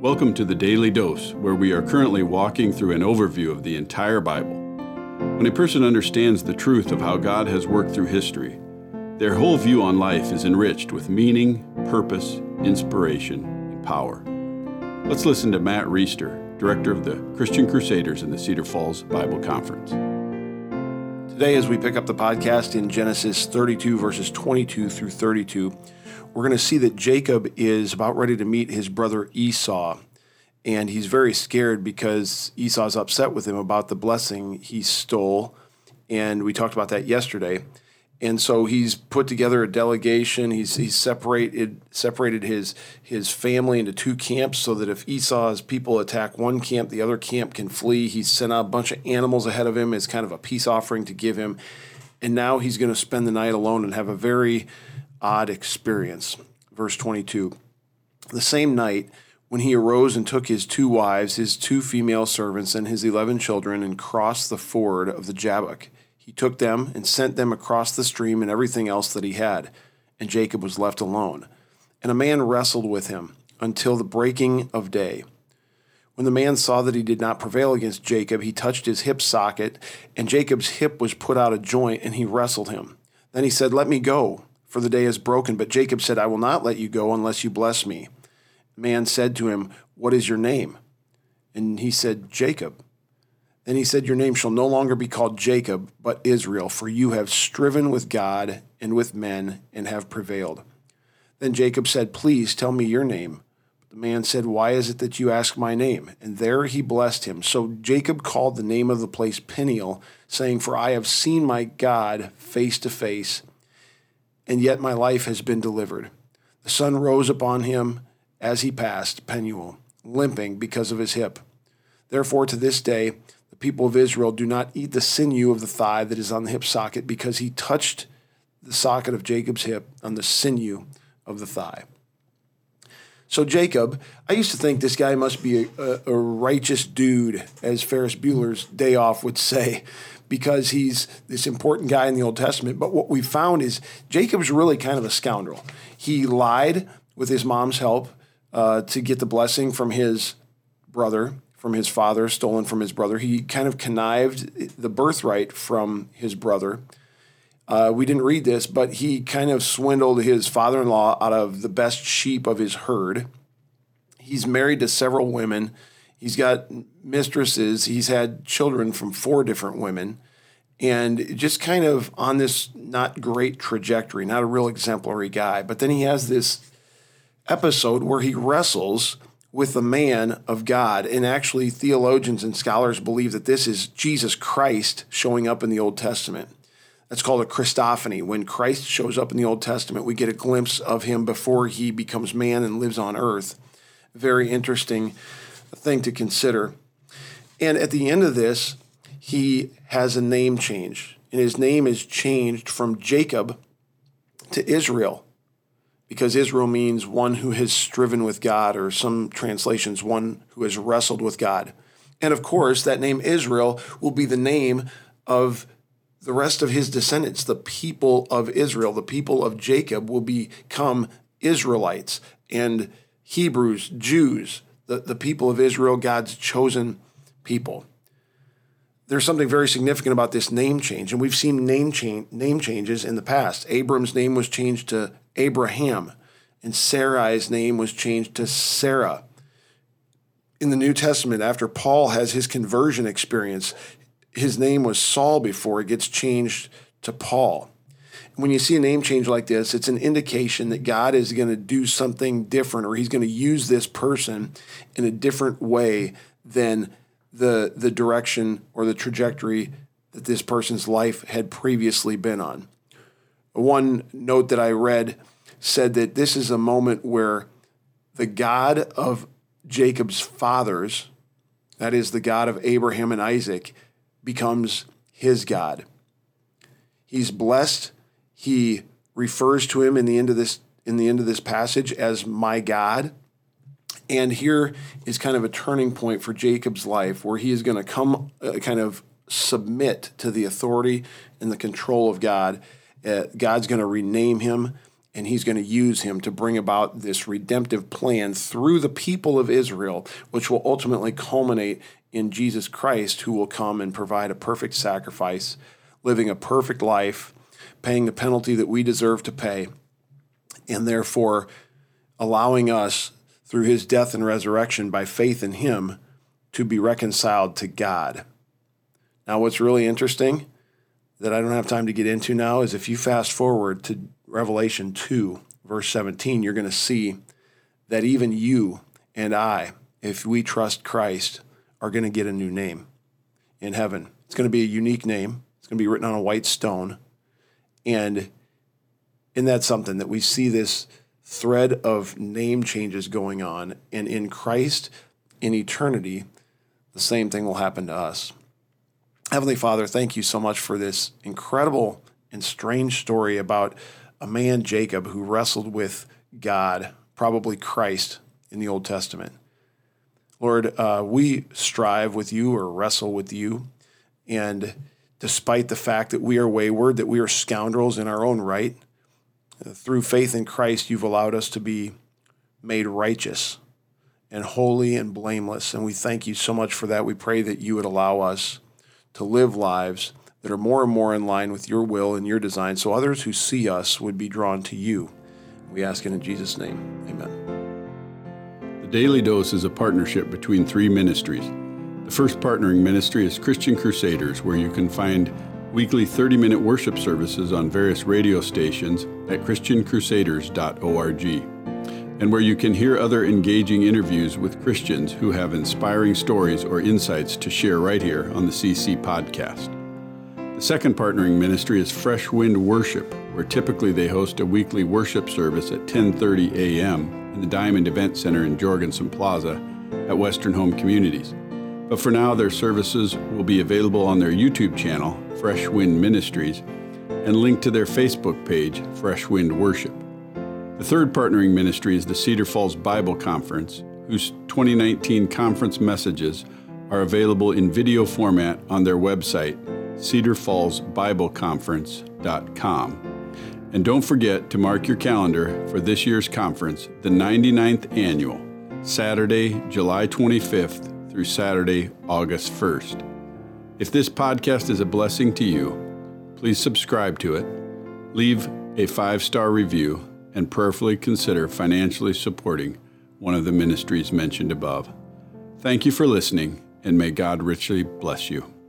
Welcome to the Daily Dose, where we are currently walking through an overview of the entire Bible. When a person understands the truth of how God has worked through history, their whole view on life is enriched with meaning, purpose, inspiration, and power. Let's listen to Matt Reisetter, director of the Christian Crusaders in the Cedar Falls Bible Conference. Today, as we pick up the podcast in Genesis 32, verses 22 through 32, we're going to see that Jacob is about ready to meet his brother Esau. And he's very scared because Esau's upset with him about the blessing he stole. And we talked about that yesterday. And so he's put together a delegation. He's, he's separated separated his his family into two camps so that if Esau's people attack one camp, the other camp can flee. He's sent out a bunch of animals ahead of him as kind of a peace offering to give him. And now he's going to spend the night alone and have a very odd experience. Verse 22 The same night, when he arose and took his two wives, his two female servants, and his eleven children, and crossed the ford of the Jabbok, he took them and sent them across the stream and everything else that he had. And Jacob was left alone. And a man wrestled with him until the breaking of day. When the man saw that he did not prevail against Jacob, he touched his hip socket, and Jacob's hip was put out of joint, and he wrestled him. Then he said, Let me go for the day is broken. But Jacob said, I will not let you go unless you bless me. The man said to him, What is your name? And he said, Jacob. Then he said, Your name shall no longer be called Jacob, but Israel, for you have striven with God and with men and have prevailed. Then Jacob said, Please tell me your name. But the man said, Why is it that you ask my name? And there he blessed him. So Jacob called the name of the place Peniel, saying, For I have seen my God face to face and yet my life has been delivered. The sun rose upon him as he passed Penuel, limping because of his hip. Therefore, to this day, people of Israel do not eat the sinew of the thigh that is on the hip socket, because he touched the socket of Jacob's hip on the sinew of the thigh. So, Jacob, I used to think this guy must be a, a, righteous dude, as Ferris Bueller's Day Off would say, because he's this important guy in the Old Testament. But what we found is Jacob's really kind of a scoundrel. He lied with his mom's help uh, to get the blessing from his brother, from his father, stolen from his brother. He kind of connived the birthright from his brother. Uh, we didn't read this, but he kind of swindled his father in law out of the best sheep of his herd. He's married to several women. He's got mistresses. He's had children from four different women and just kind of on this not great trajectory, not a real exemplary guy. But then he has this episode where he wrestles with the man of God. And actually, theologians and scholars believe that this is Jesus Christ showing up in the Old Testament. That's called a Christophany. When Christ shows up in the Old Testament, we get a glimpse of him before he becomes man and lives on earth. Very interesting thing to consider. And at the end of this, he has a name change. And his name is changed from Jacob to Israel because Israel means one who has striven with God, or some translations, one who has wrestled with God. And of course, that name Israel will be the name of the rest of his descendants. The people of Israel, the people of Jacob, will become Israelites and Hebrews, Jews, the, the people of Israel, God's chosen people. There's something very significant about this name change, and we've seen name change name changes in the past. Abram's name was changed to Abraham, and Sarai's name was changed to Sarah. In the New Testament, after Paul has his conversion experience, his name was Saul before it gets changed to Paul when you see a name change like this, it's an indication that God is going to do something different or he's going to use this person in a different way than the the direction or the trajectory that this person's life had previously been on. One note that I read said that this is a moment where the God of Jacob's fathers, that is the God of Abraham and Isaac, becomes his God. He's blessed he refers to him in the end of this in the end of this passage as my God. And here is kind of a turning point for Jacob's life where he is going to come uh, kind of submit to the authority and the control of God. Uh, God's going to rename him and he's going to use him to bring about this redemptive plan through the people of Israel, which will ultimately culminate in Jesus Christ, who will come and provide a perfect sacrifice, living a perfect life, paying the penalty that we deserve to pay, and therefore allowing us, through his death and resurrection by faith in him, to be reconciled to God. Now, what's really interesting that I don't have time to get into now is if you fast forward to Revelation 2, verse 17, you're going to see that even you and I, if we trust Christ, are going to get a new name in heaven. It's going to be a unique name. It's going to be written on a white stone. And isn't that something that we see this thread of name changes going on? And in Christ, in eternity, the same thing will happen to us. Heavenly Father, thank you so much for this incredible and strange story about a man, Jacob, who wrestled with God, probably Christ, in the Old Testament. Lord, uh, we strive with you or wrestle with you. And despite the fact that we are wayward, that we are scoundrels in our own right, through faith in Christ, you've allowed us to be made righteous and holy and blameless. And we thank you so much for that. We pray that you would allow us to live lives that are more and more in line with your will and your design so others who see us would be drawn to you. We ask it in Jesus' name. Amen. The Daily Dose is a partnership between three ministries. The first partnering ministry is Christian Crusaders, where you can find weekly 30 minute worship services on various radio stations at ChristianCrusaders.org, and where you can hear other engaging interviews with Christians who have inspiring stories or insights to share right here on the CC podcast. The second partnering ministry is Fresh Wind Worship, where typically they host a weekly worship service at 10:30 a.m. in the Diamond Event Center in Jorgensen Plaza at Western Home Communities. But for now, their services will be available on their YouTube channel, Fresh Wind Ministries, and linked to their Facebook page, Fresh Wind Worship. The third partnering ministry is the Cedar Falls Bible Conference, whose 2019 conference messages are available in video format on their website cedarfallsbibleconference.com. And don't forget to mark your calendar for this year's conference, the 99th annual, Saturday, July 25th through Saturday, August 1st. If this podcast is a blessing to you, please subscribe to it, leave a five star review, and prayerfully consider financially supporting one of the ministries mentioned above. Thank you for listening, and may God richly bless you.